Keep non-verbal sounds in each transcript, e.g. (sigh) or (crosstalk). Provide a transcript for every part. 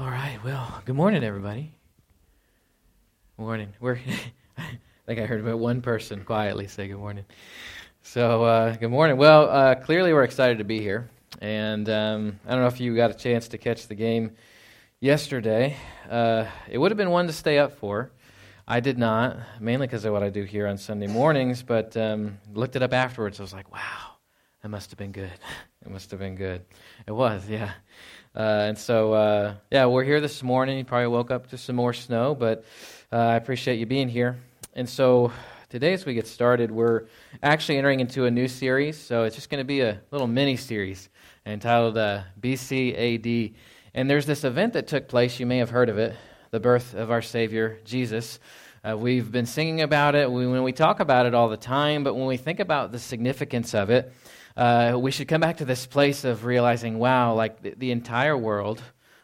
All right. Well, good morning, everybody. Morning. We're. (laughs) I think I heard about one person quietly say good morning. So, uh, good morning. Well, uh, clearly we're excited to be here, and um, I don't know if you got a chance to catch the game yesterday. Uh, it would have been one to stay up for. I did not, mainly because of what I do here on Sunday mornings. But um, looked it up afterwards. I was like, wow, that must have been good. (laughs) It must have been good. It was, yeah. Uh, and so, uh, yeah, we're here this morning. You probably woke up to some more snow, but uh, I appreciate you being here. And so, today, as we get started, we're actually entering into a new series. So, it's just going to be a little mini series entitled uh, BC And there's this event that took place. You may have heard of it the birth of our Savior, Jesus. Uh, we've been singing about it we, when we talk about it all the time, but when we think about the significance of it, uh, we should come back to this place of realizing, wow, like the, the entire world,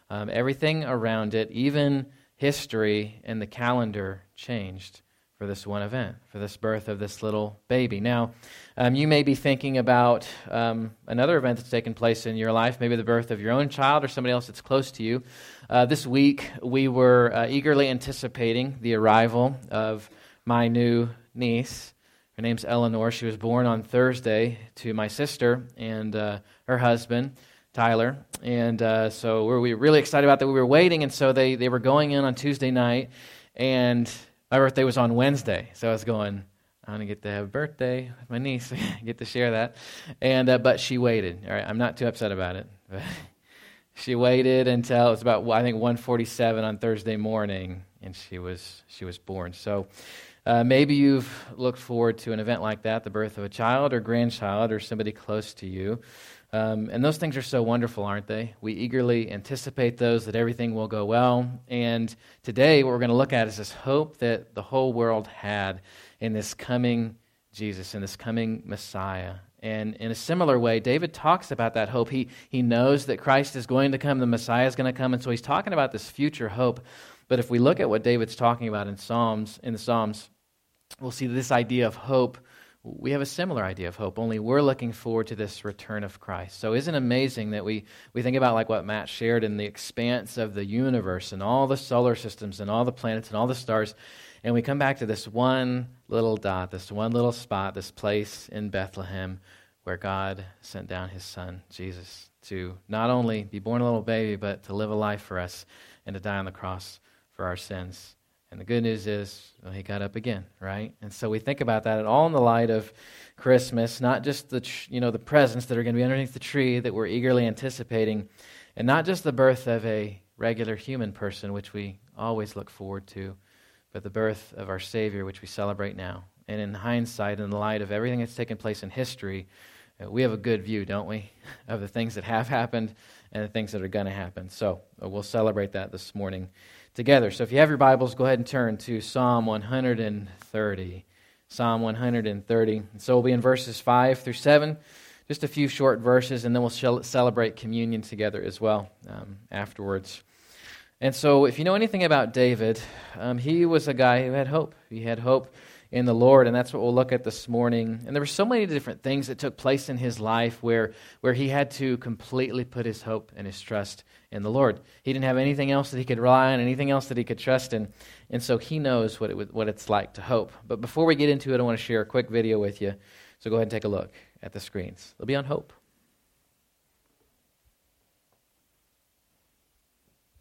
um, everything around it, even history and the calendar changed for this one event, for this birth of this little baby. Now, um, you may be thinking about um, another event that's taken place in your life, maybe the birth of your own child or somebody else that's close to you. Uh, this week, we were uh, eagerly anticipating the arrival of my new niece. Her name's Eleanor. She was born on Thursday to my sister and uh, her husband, Tyler. And uh, so we were really excited about that. We were waiting, and so they, they were going in on Tuesday night, and my birthday was on Wednesday. So I was going, I'm going to get to have a birthday with my niece, (laughs) get to share that. And uh, but she waited. All right, I'm not too upset about it. (laughs) she waited until it was about I think 1:47 on Thursday morning, and she was she was born. So uh, maybe you've looked forward to an event like that, the birth of a child or grandchild or somebody close to you. Um, and those things are so wonderful, aren't they? We eagerly anticipate those, that everything will go well. And today, what we're going to look at is this hope that the whole world had in this coming Jesus, in this coming Messiah. And in a similar way, David talks about that hope. He, he knows that Christ is going to come, the Messiah is going to come. And so he's talking about this future hope. But if we look at what David's talking about in Psalms, in the Psalms, we'll see this idea of hope. We have a similar idea of hope, only we're looking forward to this return of Christ. So, isn't it amazing that we, we think about like what Matt shared in the expanse of the universe and all the solar systems and all the planets and all the stars, and we come back to this one little dot, this one little spot, this place in Bethlehem where God sent down his son, Jesus, to not only be born a little baby, but to live a life for us and to die on the cross for our sins. And the good news is, well, he got up again, right? And so we think about that, all in the light of Christmas, not just the you know the presents that are going to be underneath the tree that we're eagerly anticipating, and not just the birth of a regular human person, which we always look forward to, but the birth of our Savior, which we celebrate now. And in hindsight, in the light of everything that's taken place in history, uh, we have a good view, don't we, (laughs) of the things that have happened and the things that are going to happen. So uh, we'll celebrate that this morning together. So if you have your Bibles, go ahead and turn to Psalm 130. Psalm 130. So we'll be in verses 5 through 7, just a few short verses, and then we'll celebrate communion together as well um, afterwards. And so, if you know anything about David, um, he was a guy who had hope. He had hope in the Lord, and that's what we'll look at this morning. And there were so many different things that took place in his life where, where he had to completely put his hope and his trust in the Lord. He didn't have anything else that he could rely on, anything else that he could trust in, and so he knows what, it, what it's like to hope. But before we get into it, I want to share a quick video with you. So go ahead and take a look at the screens. They'll be on hope.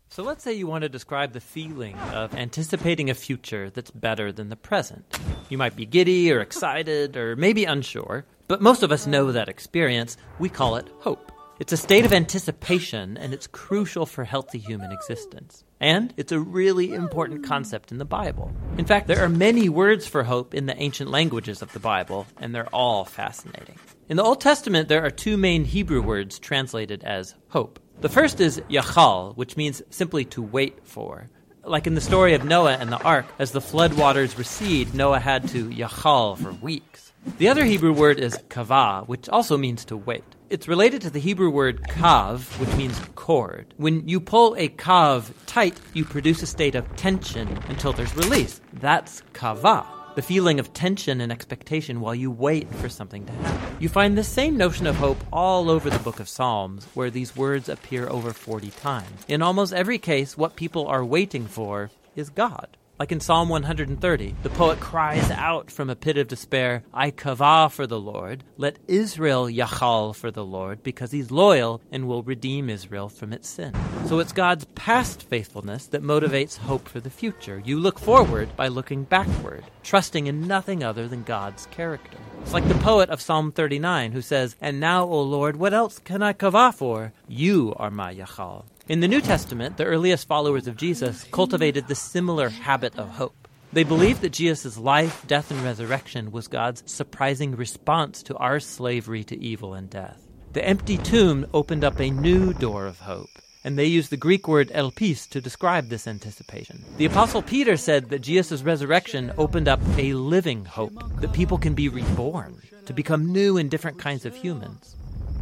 So let's say you want to describe the feeling of anticipating a future that's better than the present. You might be giddy or excited or maybe unsure, but most of us know that experience. We call it hope. It's a state of anticipation and it's crucial for healthy human existence. And it's a really important concept in the Bible. In fact, there are many words for hope in the ancient languages of the Bible, and they're all fascinating. In the Old Testament, there are two main Hebrew words translated as hope. The first is yachal, which means simply to wait for. Like in the story of Noah and the ark, as the flood waters recede, Noah had to yachal for weeks. The other Hebrew word is kavah, which also means to wait. It's related to the Hebrew word kav, which means cord. When you pull a kav tight, you produce a state of tension until there's release. That's kavah. the feeling of tension and expectation while you wait for something to happen. You find the same notion of hope all over the book of Psalms, where these words appear over 40 times. In almost every case, what people are waiting for is God. Like in Psalm 130, the poet cries out from a pit of despair, I kavah for the Lord. Let Israel yachal for the Lord, because he's loyal and will redeem Israel from its sin. So it's God's past faithfulness that motivates hope for the future. You look forward by looking backward, trusting in nothing other than God's character. It's like the poet of Psalm 39 who says, And now, O Lord, what else can I kavah for? You are my yachal. In the New Testament, the earliest followers of Jesus cultivated the similar habit of hope. They believed that Jesus' life, death, and resurrection was God's surprising response to our slavery to evil and death. The empty tomb opened up a new door of hope, and they used the Greek word elpis to describe this anticipation. The Apostle Peter said that Jesus' resurrection opened up a living hope, that people can be reborn, to become new and different kinds of humans.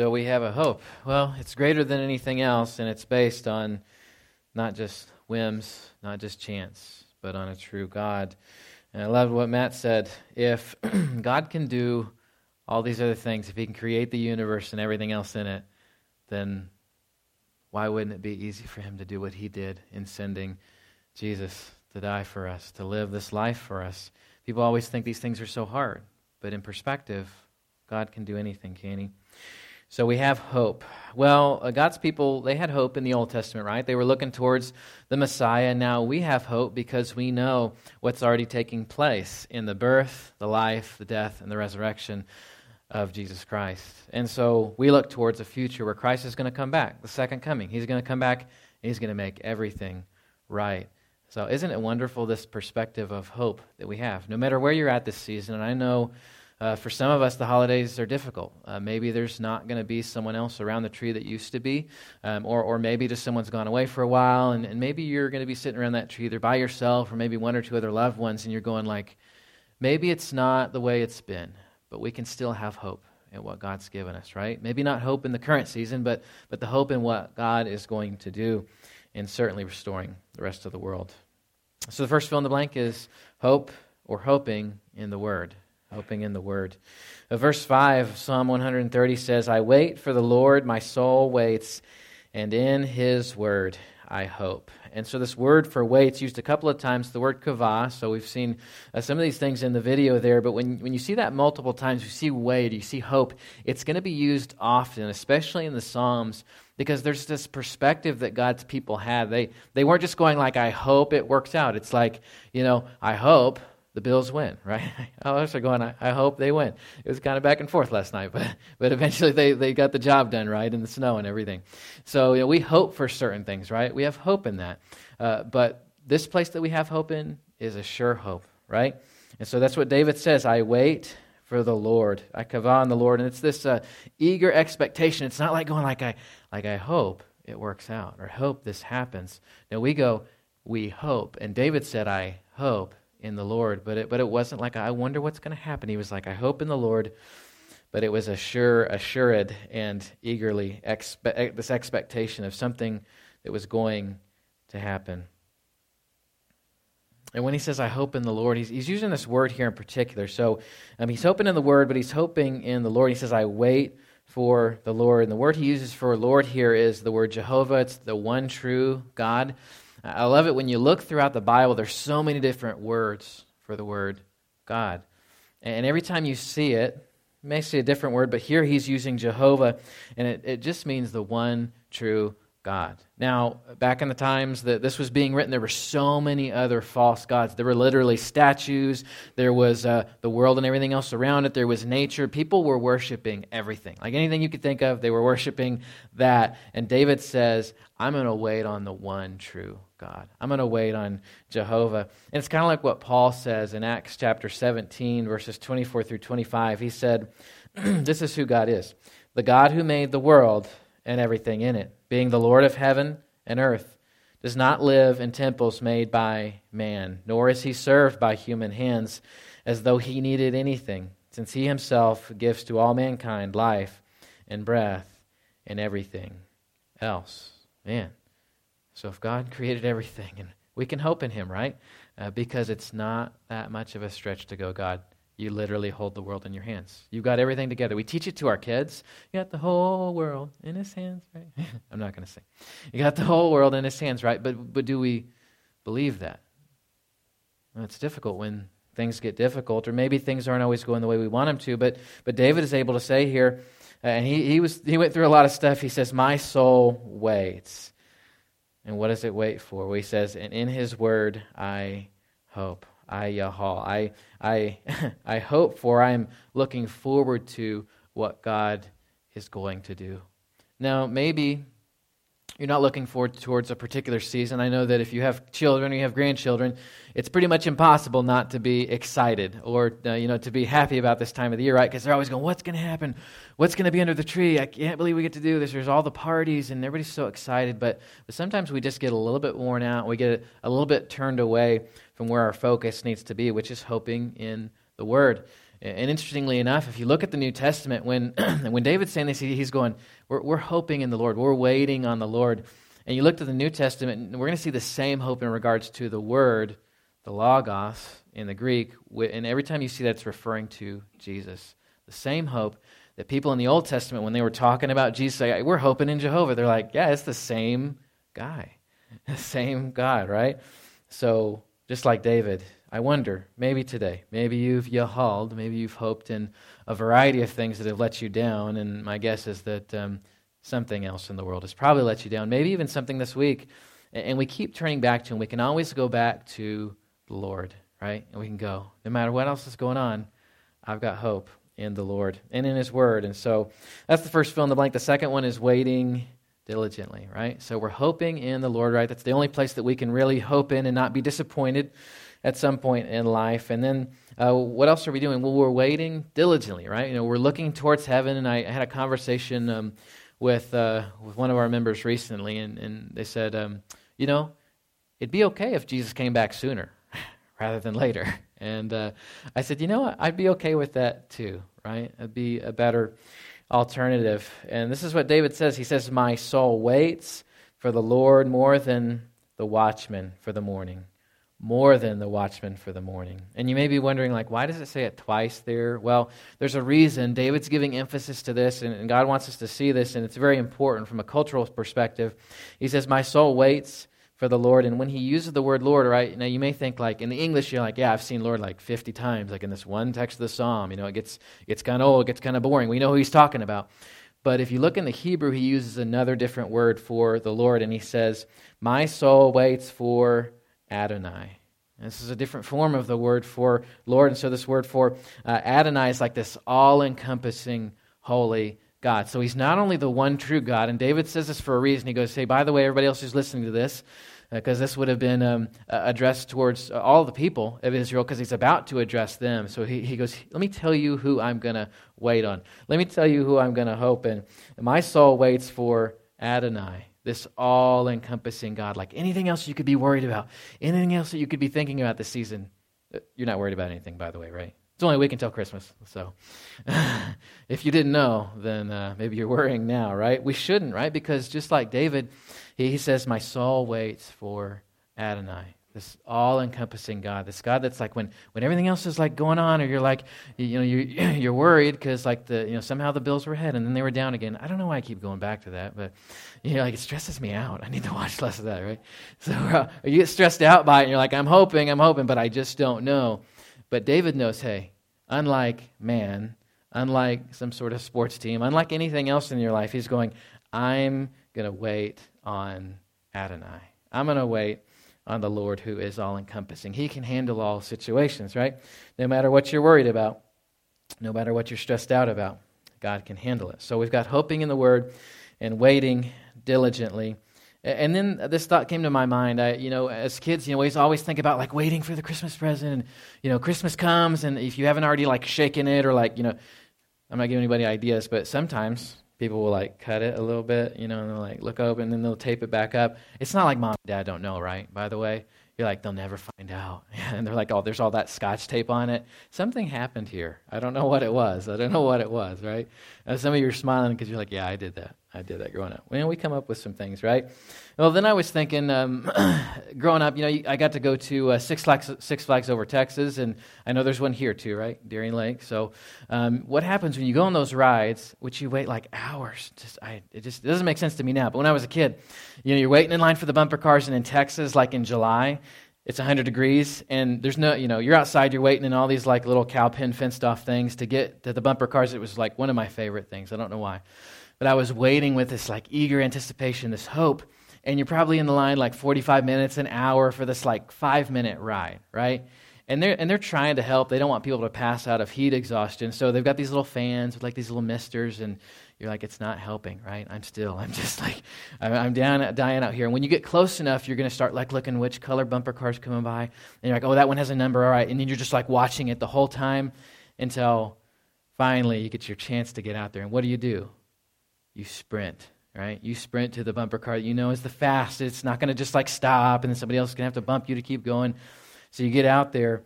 So we have a hope. Well, it's greater than anything else, and it's based on not just whims, not just chance, but on a true God. And I loved what Matt said. If (clears throat) God can do all these other things, if He can create the universe and everything else in it, then why wouldn't it be easy for Him to do what He did in sending Jesus to die for us, to live this life for us? People always think these things are so hard, but in perspective, God can do anything, can He? So we have hope. Well, uh, God's people, they had hope in the Old Testament, right? They were looking towards the Messiah. Now we have hope because we know what's already taking place in the birth, the life, the death, and the resurrection of Jesus Christ. And so we look towards a future where Christ is going to come back, the second coming. He's going to come back and he's going to make everything right. So isn't it wonderful, this perspective of hope that we have? No matter where you're at this season, and I know uh, for some of us, the holidays are difficult. Uh, maybe there's not going to be someone else around the tree that used to be, um, or, or maybe just someone's gone away for a while, and, and maybe you're going to be sitting around that tree either by yourself or maybe one or two other loved ones, and you're going like, maybe it's not the way it's been, but we can still have hope in what God's given us, right? Maybe not hope in the current season, but, but the hope in what God is going to do, and certainly restoring the rest of the world. So the first fill in the blank is hope or hoping in the Word hoping in the word. Uh, verse 5, Psalm 130 says, I wait for the Lord, my soul waits, and in his word I hope. And so this word for waits used a couple of times, the word kavah. So we've seen uh, some of these things in the video there, but when, when you see that multiple times, you see wait, you see hope, it's going to be used often, especially in the Psalms, because there's this perspective that God's people had. They, they weren't just going like, I hope it works out. It's like, you know, I hope the Bills win, (laughs) right? Others are going, I, I, hope they win. It was kind of back and forth last night, (laughs) but, but eventually they, they got the job done, right, in the snow and everything. So you know, we hope for certain things, right? We have hope in that. Uh, but this place that we have hope in is a sure hope, right? And so that's what David says I wait for the Lord. I kavah on the Lord. And it's this uh, eager expectation. It's not like going like I, like I hope it works out or hope this happens. No, we go, we hope. And David said, I hope in the Lord. But it, but it wasn't like, I wonder what's going to happen. He was like, I hope in the Lord. But it was a sure, assured, and eagerly expe- this expectation of something that was going to happen. And when he says, I hope in the Lord, he's, he's using this word here in particular. So um, he's hoping in the word, but he's hoping in the Lord. He says, I wait for the Lord. And the word he uses for Lord here is the word Jehovah. It's the one true God. I love it when you look throughout the Bible, there's so many different words for the word God. And every time you see it, you may see a different word, but here he's using Jehovah, and it, it just means the one true God. Now, back in the times that this was being written, there were so many other false gods. There were literally statues, there was uh, the world and everything else around it, there was nature. People were worshiping everything. Like anything you could think of, they were worshiping that. And David says, I'm going to wait on the one true God. I'm going to wait on Jehovah. And it's kind of like what Paul says in Acts chapter 17, verses 24 through 25. He said, (clears throat) This is who God is the God who made the world and everything in it, being the Lord of heaven and earth, does not live in temples made by man, nor is he served by human hands as though he needed anything, since he himself gives to all mankind life and breath and everything else. Man. So if God (laughs) created everything, and we can hope in him, right? Uh, because it's not that much of a stretch to go, God, you literally hold the world in your hands. You've got everything together. We teach it to our kids. You got the whole world in his hands, right? (laughs) I'm not going to say. You got the whole world in his hands, right? But, but do we believe that? Well, it's difficult when things get difficult, or maybe things aren't always going the way we want them to. But, but David is able to say here, uh, and he, he, was, he went through a lot of stuff. He says, My soul waits. And what does it wait for? Well, he says, And in his word I hope. I Yahal. I, I, (laughs) I hope for, I am looking forward to what God is going to do. Now, maybe you're not looking forward towards a particular season. I know that if you have children or you have grandchildren, it's pretty much impossible not to be excited or uh, you know to be happy about this time of the year, right? Because they're always going, "What's going to happen? What's going to be under the tree? I can't believe we get to do this." There's all the parties and everybody's so excited, but, but sometimes we just get a little bit worn out. We get a little bit turned away from where our focus needs to be, which is hoping in the Word. And interestingly enough, if you look at the New Testament, when, (clears throat) when David's saying this, he's going, we're, we're hoping in the Lord, we're waiting on the Lord. And you look at the New Testament, and we're going to see the same hope in regards to the Word, the Logos in the Greek. And every time you see that, it's referring to Jesus. The same hope that people in the Old Testament, when they were talking about Jesus, like, we're hoping in Jehovah. They're like, yeah, it's the same guy, (laughs) the same God, right? So just like David, I wonder, maybe today, maybe you've yahaled, maybe you've hoped in a variety of things that have let you down, and my guess is that um, something else in the world has probably let you down, maybe even something this week. And we keep turning back to Him. We can always go back to the Lord, right? And we can go, no matter what else is going on, I've got hope in the Lord and in His Word. And so that's the first fill in the blank. The second one is waiting diligently, right? So we're hoping in the Lord, right? That's the only place that we can really hope in and not be disappointed at some point in life. And then uh, what else are we doing? Well, we're waiting diligently, right? You know, we're looking towards heaven. And I, had a conversation um, with uh, with one of our members recently, and, and they said, um, you know, it'd be okay if Jesus came back sooner (laughs) rather than later. And uh, I said, you know what? I'd be okay with that too, right? It'd be a better alternative. And this is what David says. He says, My soul waits for the Lord more than the watchman for the morning. More than the watchman for the morning. And you may be wondering, like, why does it say it twice there? Well, there's a reason. David's giving emphasis to this, and, and God wants us to see this, and it's very important from a cultural perspective. He says, My soul waits for the Lord. And when he uses the word Lord, right, now you may think like in the English, you're like, yeah, I've seen Lord like 50 times, like in this one text of the Psalm. You know, it gets, gets kind of old, it gets kind of boring. We know who he's talking about. But if you look in the Hebrew, he uses another different word for the Lord, and he says, My soul waits for Adonai. And this is a different form of the word for Lord. And so this word for uh, Adonai is like this all encompassing, holy God. So he's not only the one true God, and David says this for a reason. He goes, Hey, by the way, everybody else who's listening to this, because uh, this would have been um, addressed towards all the people of Israel because he's about to address them. So he, he goes, Let me tell you who I'm going to wait on. Let me tell you who I'm going to hope in. My soul waits for Adonai, this all encompassing God. Like anything else you could be worried about, anything else that you could be thinking about this season. Uh, you're not worried about anything, by the way, right? It's only a week until Christmas. So (laughs) if you didn't know, then uh, maybe you're worrying now, right? We shouldn't, right? Because just like David, he, he says, My soul waits for Adonai, this all-encompassing God, this God that's like when, when everything else is like going on, or you're like, you know, you're, (clears throat) you're worried because like the, you know, somehow the bills were ahead and then they were down again. I don't know why I keep going back to that, but you know, like it stresses me out. (laughs) I need to watch less of that, right? So uh, you get stressed out by it, and you're like, I'm hoping, I'm hoping, but I just don't know. But David knows, hey, unlike man, unlike some sort of sports team, unlike anything else in your life, he's going, I'm going to wait on Adonai. I'm going to wait on the Lord who is all encompassing. He can handle all situations, right? No matter what you're worried about, no matter what you're stressed out about, God can handle it. So we've got hoping in the Word and waiting diligently. And then this thought came to my mind. I, you know, as kids, you know, we always think about like waiting for the Christmas present. And, you know, Christmas comes, and if you haven't already like shaken it or like, you know, I'm not giving anybody ideas, but sometimes people will like cut it a little bit, you know, and they'll like look open and then they'll tape it back up. It's not like mom and dad don't know, right? By the way, you're like, they'll never find out. (laughs) and they're like, oh, there's all that scotch tape on it. Something happened here. I don't know what it was. I don't know what it was, right? And some of you are smiling because you're like, yeah, I did that. I did that growing up. Well, we come up with some things, right? Well, then I was thinking, um, (clears throat) growing up, you know, I got to go to uh, Six, Flags, Six Flags over Texas, and I know there's one here too, right? Darien Lake. So, um, what happens when you go on those rides, which you wait like hours? Just, I, it just it doesn't make sense to me now. But when I was a kid, you know, you're waiting in line for the bumper cars, and in Texas, like in July, it's 100 degrees and there's no you know you're outside you're waiting in all these like little cow pen fenced off things to get to the bumper cars it was like one of my favorite things i don't know why but i was waiting with this like eager anticipation this hope and you're probably in the line like 45 minutes an hour for this like five minute ride right and they're and they're trying to help they don't want people to pass out of heat exhaustion so they've got these little fans with like these little misters and you're like, it's not helping, right? I'm still, I'm just (laughs) like, I'm down, dying out here. And when you get close enough, you're going to start like looking which color bumper car's coming by. And you're like, oh, that one has a number, all right. And then you're just like watching it the whole time until finally you get your chance to get out there. And what do you do? You sprint, right? You sprint to the bumper car that you know is the fastest. It's not going to just like stop and then somebody else is going to have to bump you to keep going. So you get out there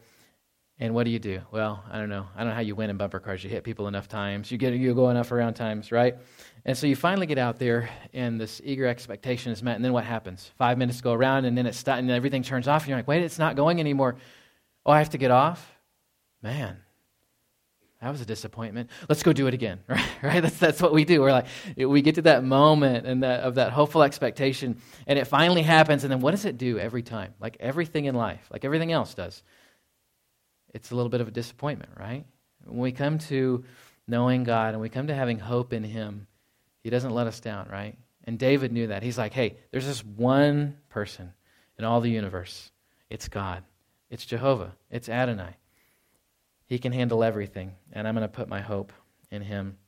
and what do you do? Well, I don't know. I don't know how you win in bumper cars. You hit people enough times. You get you go enough around times, right? And so you finally get out there, and this eager expectation is met. And then what happens? Five minutes go around, and then it's and everything turns off. And you're like, wait, it's not going anymore. Oh, I have to get off. Man, that was a disappointment. Let's go do it again, (laughs) right? right? That's that's what we do. We're like, we get to that moment and that of that hopeful expectation, and it finally happens. And then what does it do every time? Like everything in life, like everything else does it's a little bit of a disappointment, right? When we come to knowing God and we come to having hope in Him, He doesn't let us down, right? And David knew that. He's like, hey, there's this one person in all the universe. It's God. It's Jehovah. It's Adonai. He can handle everything, and I'm going to put my hope in Him.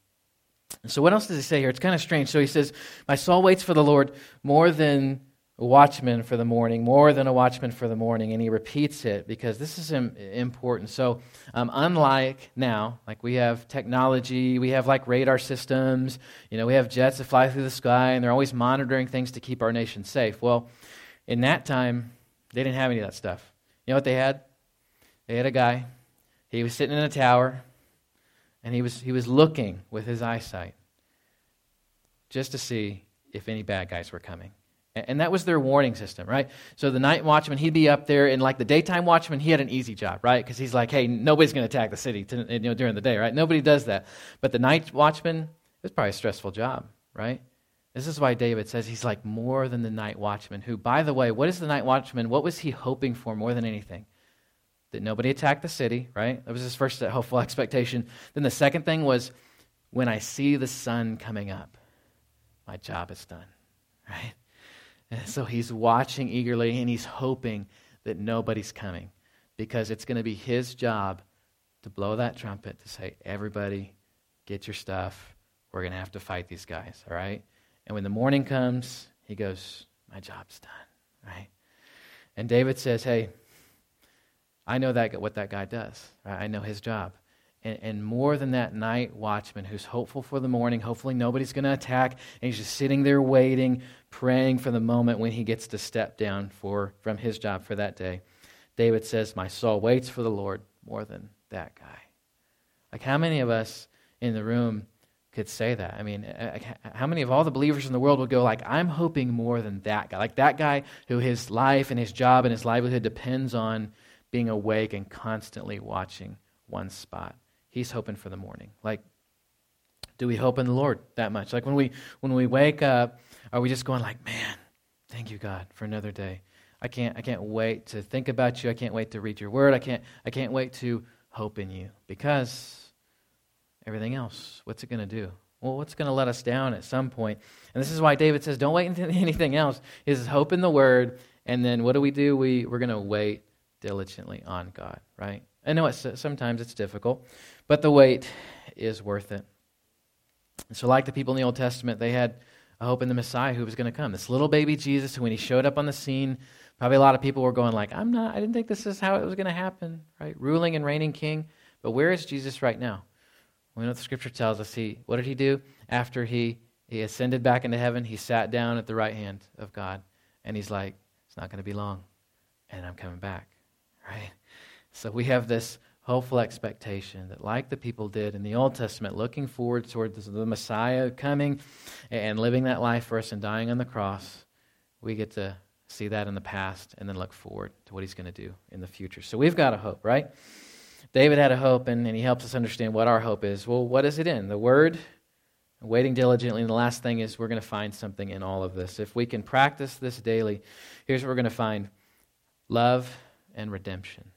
So, what else does he say here? It's kind of strange. So, he says, My soul waits for the Lord more than a watchman for the morning, more than a watchman for the morning, and he repeats it because this is important. So, um, unlike now, like we have technology, we have like radar systems, you know, we have jets that fly through the sky, and they're always monitoring things to keep our nation safe. Well, in that time, they didn't have any of that stuff. You know what they had? They had a guy. He was sitting in a tower, and he was he was looking with his eyesight just to see if any bad guys were coming. And that was their warning system, right? So the night watchman, he'd be up there, and like the daytime watchman, he had an easy job, right? Because he's like, hey, nobody's going to attack the city to, you know, during the day, right? Nobody does that. But the night watchman, was probably a stressful job, right? This is why David says he's like more than the night watchman, who, by the way, what is the night watchman? What was he hoping for more than anything? That nobody attacked the city, right? That was his first hopeful (laughs) expectation. Then the second thing was, when I see the sun coming up, my job is done, (laughs) right? And so he's watching eagerly and he's hoping that nobody's coming because it's going to be his job to blow that trumpet to say, everybody, get your stuff. We're going to have to fight these guys, all right? And when the morning comes, he goes, my job's done, right? And David says, hey, I know that what that guy does. Right? I know his job. And, and, more than that night watchman who's hopeful for the morning, hopefully nobody's going to attack, and he's just sitting there waiting, praying for the moment when he gets to step down for, from his job for that day. David says, My soul waits for the Lord more than that guy. Like, how many of us in the room could say that. I mean, how many of all the believers in the world would go like, I'm hoping more than that guy, like that guy who his life and his job and his livelihood depends on being awake and constantly watching one spot. He's hoping for the morning. Like, do we hope in the Lord that much? Like when we when we wake up, are we just going like, man, thank you God for another day. I can't I can't wait to think about you. I can't wait to read your word. I can't I can't wait to hope in you because everything else, what's it going to do? Well, what's going to let us down at some point? And this is why David says, don't wait until (laughs) anything else. Is hope in the word, and then what do we do? We we're going to wait diligently on God, right? I know it's, sometimes it's difficult, but the wait is worth it. So, like the people in the Old Testament, they had a hope in the Messiah who was going to come. This little baby Jesus, who when he showed up on the scene, probably a lot of people were going like, "I'm not. I didn't think this is how it was going to happen." Right, ruling and reigning King. But where is Jesus right now? We know what the Scripture tells us. He what did he do after he he ascended back into heaven? He sat down at the right hand of God, and he's like, "It's not going to be long, and I'm coming back." Right. So we have this hopeful expectation that, like the people did in the Old Testament, looking forward toward the Messiah coming and living that life for us and dying on the cross, we get to see that in the past and then look forward to what he's going to do in the future. So we've got a hope, right? David had a hope, and, and he helps us understand what our hope is. Well, what is it in? The Word, waiting diligently. And the last thing is we're going to find something in all of this. If we can practice this daily, here's what we're going to find love and redemption,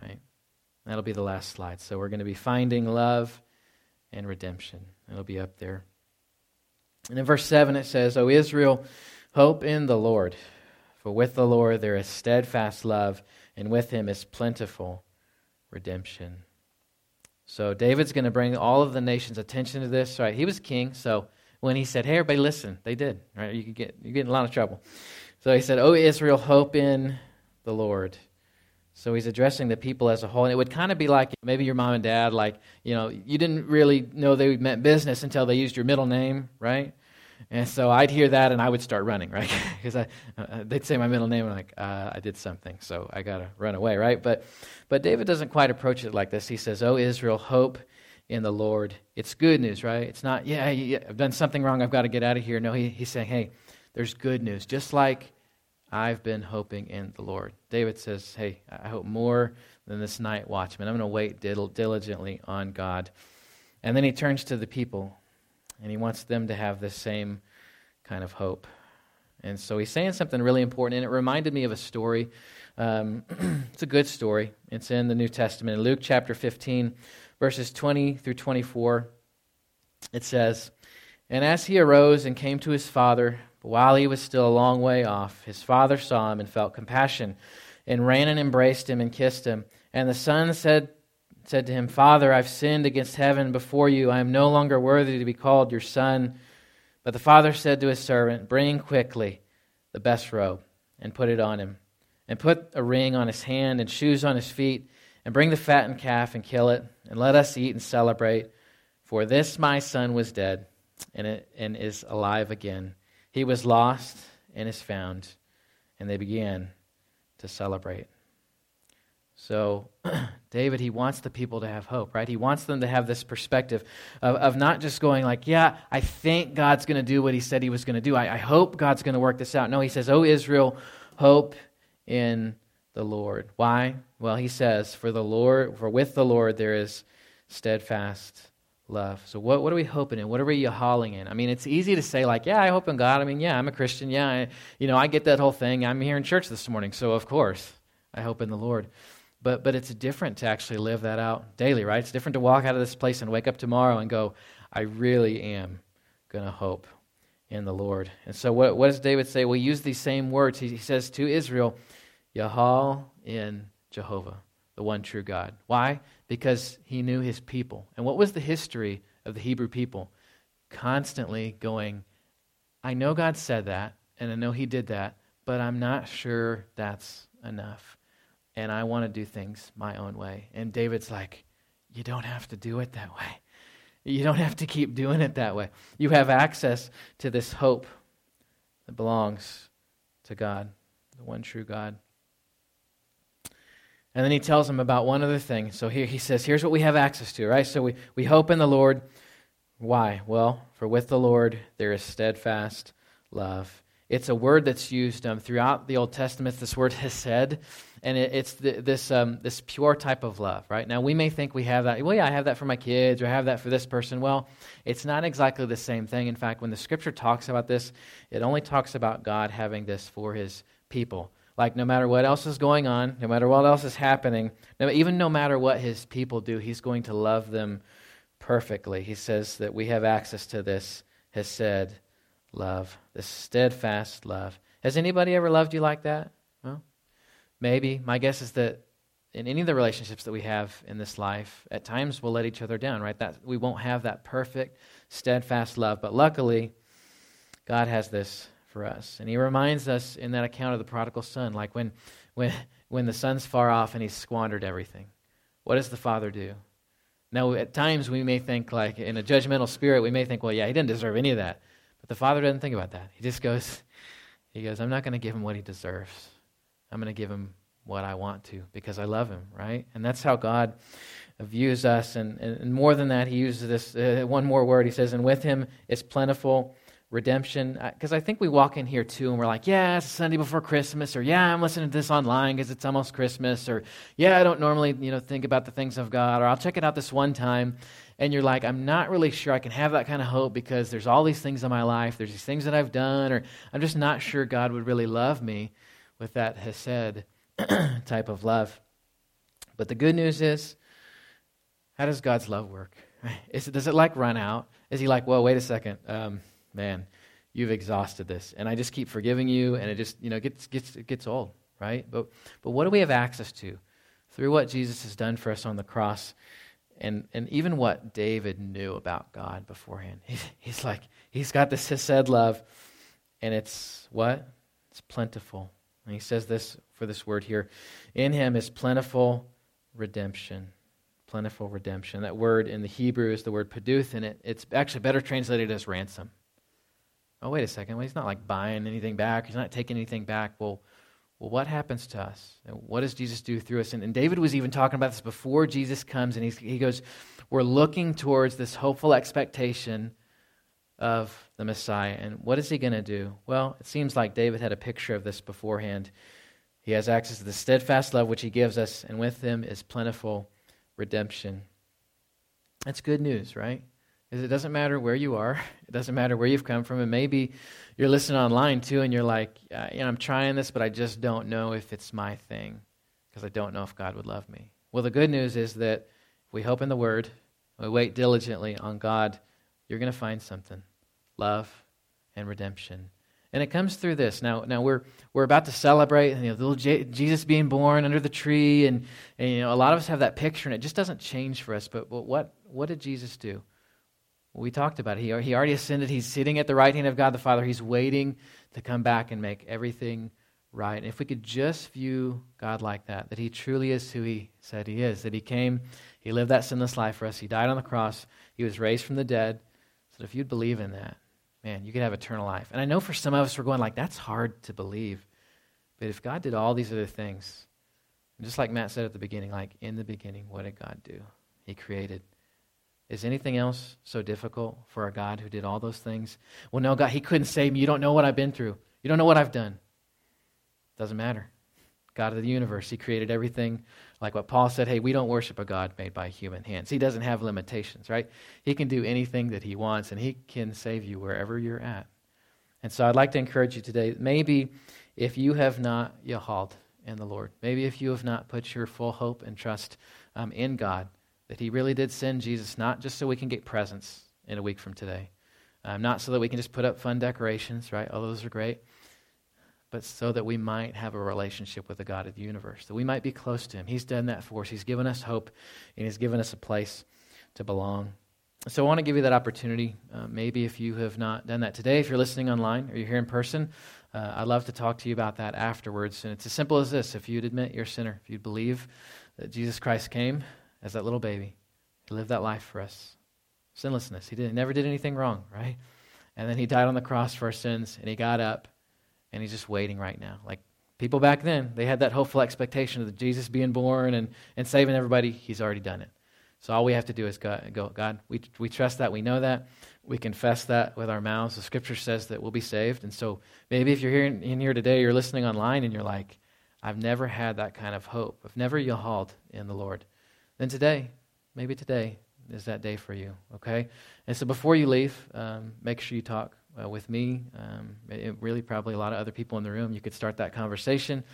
right? That'll be the last slide. So we're going to be finding love and redemption. It'll be up there. And in verse 7, it says, O Israel, hope in the Lord. For with the Lord there is steadfast love, and with him is plentiful redemption. So David's going to bring all of the nation's attention to this. Right? He was king, so when he said, "Hey, everybody, listen," they did. Right? You could get you get in a lot of trouble. So he said, "O Israel, hope in the Lord." So he's addressing the people as a whole. And it would kind of be like maybe your mom and dad, like, you know, you didn't really know they meant business until they used your middle name, right? And so I'd hear that and I would start running, (laughs) right? Because I, uh, they'd say my middle name and I'm like, uh, I did something, so I got to run away, right? But, but David doesn't quite approach it like this. He says, Oh, Israel, hope in the Lord. It's good news, right? It's not, yeah, yeah I've done something wrong, I've got to get out of here. No, he, he's saying, Hey, there's good news. Just like I've been hoping in the Lord. David says, Hey, I hope more than this night watchman. I'm going to wait diligently on God. And then he turns to the people, and he wants them to have the same kind of hope. And so he's saying something really important, and it reminded me of a story. Um, (clears throat) it's a good story. It's in the New Testament. In Luke chapter 15, verses 20 through 24, it says, And as he arose and came to his father, but while he was still a long way off, his father saw him and felt compassion, and ran and embraced him and kissed him. And the son said, said to him, Father, I've sinned against heaven before you. I am no longer worthy to be called your son. But the father said to his servant, Bring quickly the best robe and put it on him, and put a ring on his hand and shoes on his feet, and bring the fattened calf and kill it, and let us eat and celebrate. For this my son was dead and, it, and is alive again he was lost and is found, and they began to celebrate. So, (clears throat) David, he wants the people to have hope, right? He wants them to have this perspective of, of not just going like, yeah, I think God's going to do what he said he was going to do. I, I hope God's going to work this out. No, he says, Oh, Israel, hope in the Lord. Why? Well, he says, For the Lord, for with the Lord there is steadfast love. So what, what are we hoping in? What are we hauling in? I mean, it's easy to say like, yeah, I hope in God. I mean, yeah, I'm a Christian. Yeah, I, you know, I get that whole thing. I'm here in church this morning, so of course I hope in the Lord. But but it's different to actually live that out daily, right? It's different to walk out of this place and wake up tomorrow and go, I really am to hope in the Lord. And so what, what does David say? We use these same words. He, he says to Israel, Yahal in Jehovah, the one true God. Why? because he knew his people. And what was the history of the Hebrew people? Constantly going, I know God said that, and I know he did that, but I'm not sure that's enough. And I want to do things my own way. And David's like, You don't have to do it that way. You don't have to keep doing it that way. You have access to this hope that belongs to God, the one true God. And then he tells them about one other thing. So here he says, here's what we have access to, right? So we, we hope in the Lord. Why? Well, for with the Lord there is steadfast love. It's a word that's used um, throughout the Old Testament. This word (laughs) hesed, and it, it's the, this um, this pure type of love. Right now, we may think we have that. Well, yeah, I have that for my kids, or I have that for this person. Well, it's not exactly the same thing. In fact, when the Scripture talks about this, it only talks about God having this for His people. Like no matter what else is going on, no matter what else is happening, no, even no matter what His people do, He's going to love them perfectly. He says that we have access to this hesed, love, this steadfast love. Has anybody ever loved you like that? Well, maybe. My guess is that in any of the relationships that we have in this life, at times we'll let each other down, right? That we won't have that perfect, steadfast love. But luckily, God has this for us. And he reminds us in that account of the prodigal son, like when when when the son's far off and he's squandered everything. What does the father do? Now, at times we may think, like in a judgmental spirit, we may think, well, yeah, he didn't deserve any of that. But the father doesn't think about that. He just goes, (laughs) he goes, I'm not going to give him what he deserves. I'm going to give him what I want to because I love him, right? And that's how God views us. And, and more than that, he uses this uh, one more word. He says, and with him is plentiful redemption because i think we walk in here too and we're like yeah it's sunday before christmas or yeah i'm listening to this online because it's almost christmas or yeah i don't normally you know think about the things of god or i'll check it out this one time and you're like i'm not really sure i can have that kind of hope because there's all these things in my life there's these things that i've done or i'm just not sure god would really love me with that hesed (clears throat) type of love. But the good news is how does god's love work? (laughs) Is does it like run out? Is he like well wait a second um, man, you've exhausted this. And I just keep forgiving you, and it just, you know, gets, gets, gets old, right? But, but what do we have access to? Through what Jesus has done for us on the cross, and, and even what David knew about God beforehand. (laughs) He, he's like, he's got this hesed love, and it's what? It's plentiful. And he says this for this word here In him is plentiful redemption. Plentiful redemption. That word in the Hebrew is the word paduth, and it, it's actually better translated as ransom oh, wait a second. Well, he's not like buying anything back. He's not taking anything back. Well, well, what happens to us? What does Jesus do through us? And, and David was even talking about this before Jesus comes, and he goes, We're looking towards this hopeful expectation of the Messiah. And what is he going to do? Well, it seems like David had a picture of this beforehand. He has access to the steadfast love which he gives us, and with him is plentiful redemption. That's good news, right? Is it doesn't matter where you are, (laughs) it doesn't matter where you've come from, and maybe you're listening online too, and you're like, uh, you know, I'm trying this, but I just don't know if it's my thing because I don't know if God would love me. Well, the good news is that if we hope in the Word, we wait diligently on God, you're going to find something love and redemption. And it comes through this. Now, now we're, we're about to celebrate you know, little J- Jesus being born under the tree, and, and you know, a lot of us have that picture, and it just doesn't change for us. But, but what, what did Jesus do? We talked about. It. He, he already ascended. He's sitting at the right hand of God the Father. He's waiting to come back and make everything right. And if we could just view God like that, that He truly is who He said He is, that He came, He lived that sinless life for us, He died on the cross, He was raised from the dead, so if you'd believe in that, man, you could have eternal life. And I know for some of us, we're going like, that's hard to believe. But if God did all these other things, just like Matt said at the beginning, like in the beginning, what did God do? He created is anything else so difficult for a God who did all those things? Well, no, God, He couldn't save me. You don't know what I've been through. You don't know what I've done. Doesn't matter. God of the universe, He created everything. Like what Paul said, hey, we don't worship a God made by human hands. He doesn't have limitations, right? He can do anything that He wants, and He can save you wherever you're at. And so I'd like to encourage you today maybe if you have not yahald in the Lord, maybe if you have not put your full hope and trust um, in God, that he really did send Jesus not just so we can get presents in a week from today, um, not so that we can just put up fun decorations, right? All those are great, but so that we might have a relationship with the God of the universe, that we might be close to him. He's done that for us. He's given us hope, and he's given us a place to belong. So I want to give you that opportunity. Uh, maybe if you have not done that today, if you're listening online or you're here in person, uh, I'd love to talk to you about that afterwards. And it's as simple as this if you'd admit you're a sinner, if you'd believe that Jesus Christ came as that little baby. He lived that life for us. Sinlessness. He, did, never did anything wrong, right? And then he died on the cross for our sins, and he got up, and he's just waiting right now. Like people back then, they had that hopeful expectation of Jesus being born and, and saving everybody. He's already done it. So all we have to do is go, go God, we, we trust that, we know that, we confess that with our mouths. The scripture says that we'll be saved. And so maybe if you're here in, in here today, you're listening online and you're like, I've never had that kind of hope. I've never yehaled in the Lord. Then today, maybe today is that day for you, okay? And so before you leave, um, make sure you talk uh, with me. Um, it, really, probably a lot of other people in the room. You could start that conversation.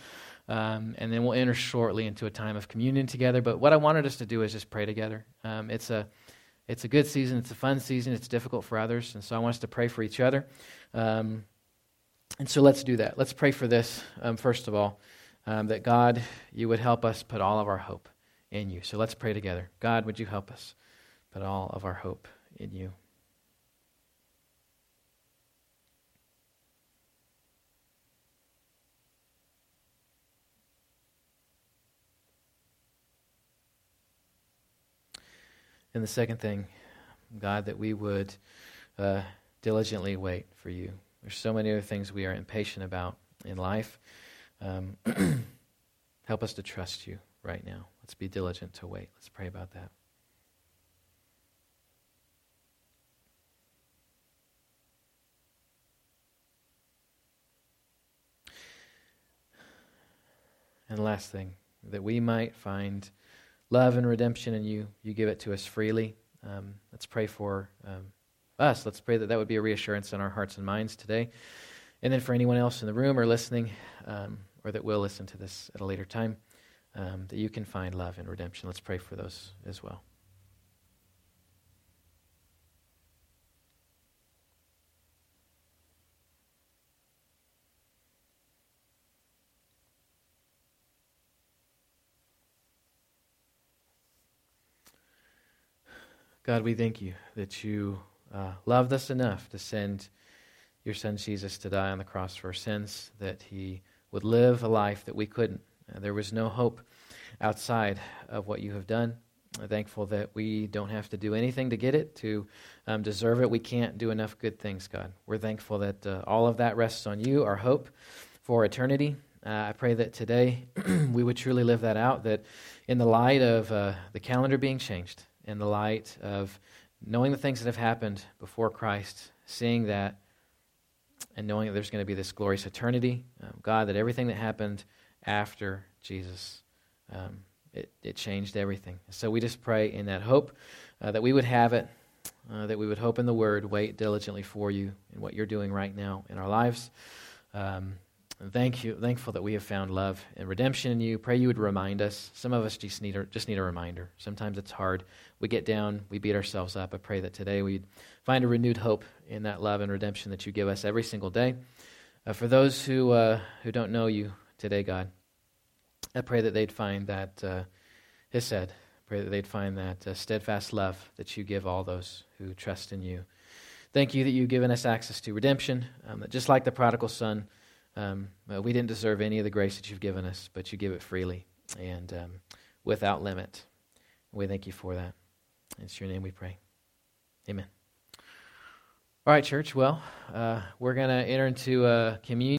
Um, and then we'll enter shortly into a time of communion together. But what I wanted us to do is just pray together. Um, it's a it's a good season. It's a fun season. It's difficult for others, and so I want us to pray for each other. Um, and so let's do that. Let's pray for this um, first of all, um, that God, you would help us put all of our hope in you. So let's pray together. God, would you help us put all of our hope in you? And the second thing, God, that we would uh, diligently wait for you. There's so many other things we are impatient about in life. Um, (clears throat) help us to trust you right now. Let's be diligent to wait. Let's pray about that. And last thing, that we might find love and redemption in you. You give it to us freely. Um, let's pray for um, us. Let's pray that that would be a reassurance in our hearts and minds today. And then for anyone else in the room or listening, um, or that will listen to this at a later time, um, that you can find love and redemption. Let's pray for those as well. God, we thank you that you uh, loved us enough to send your son Jesus to die on the cross for our sins, that he would live a life that we couldn't. Uh, there was no hope outside of what you have done. I'm thankful that we don't have to do anything to get it, to um, deserve it. We can't do enough good things, God. We're thankful that uh, all of that rests on you, our hope for eternity. Uh, I pray that today (clears throat) we would truly live that out, that in the light of uh, the calendar being changed, in the light of knowing the things that have happened before Christ, seeing that, and knowing that there's going to be this glorious eternity. Um, God, that everything that happened after Jesus, um, it, it changed everything. So we just pray in that hope uh, that we would have it, uh, that we would hope in the Word, wait diligently for you in what you're doing right now in our lives. Um, thank you, thankful that we have found love and redemption in you. Pray you would remind us. Some of us just need a, just need a reminder. Sometimes it's hard. We get down, we beat ourselves up. I pray that today we'd find a renewed hope in that love and redemption that you give us every single day. Uh, for those who uh, who don't know you today, God, I pray that they'd find that uh, Hesed. Pray that they'd find that uh, steadfast love that you give all those who trust in you. Thank you that you've given us access to redemption. Um, that just like the prodigal son. Um, we didn't deserve any of the grace that you've given us, but you give it freely and um, without limit. We thank you for that. It's your name we pray. Amen. All right, church. Well, uh, we're going to enter into a communion.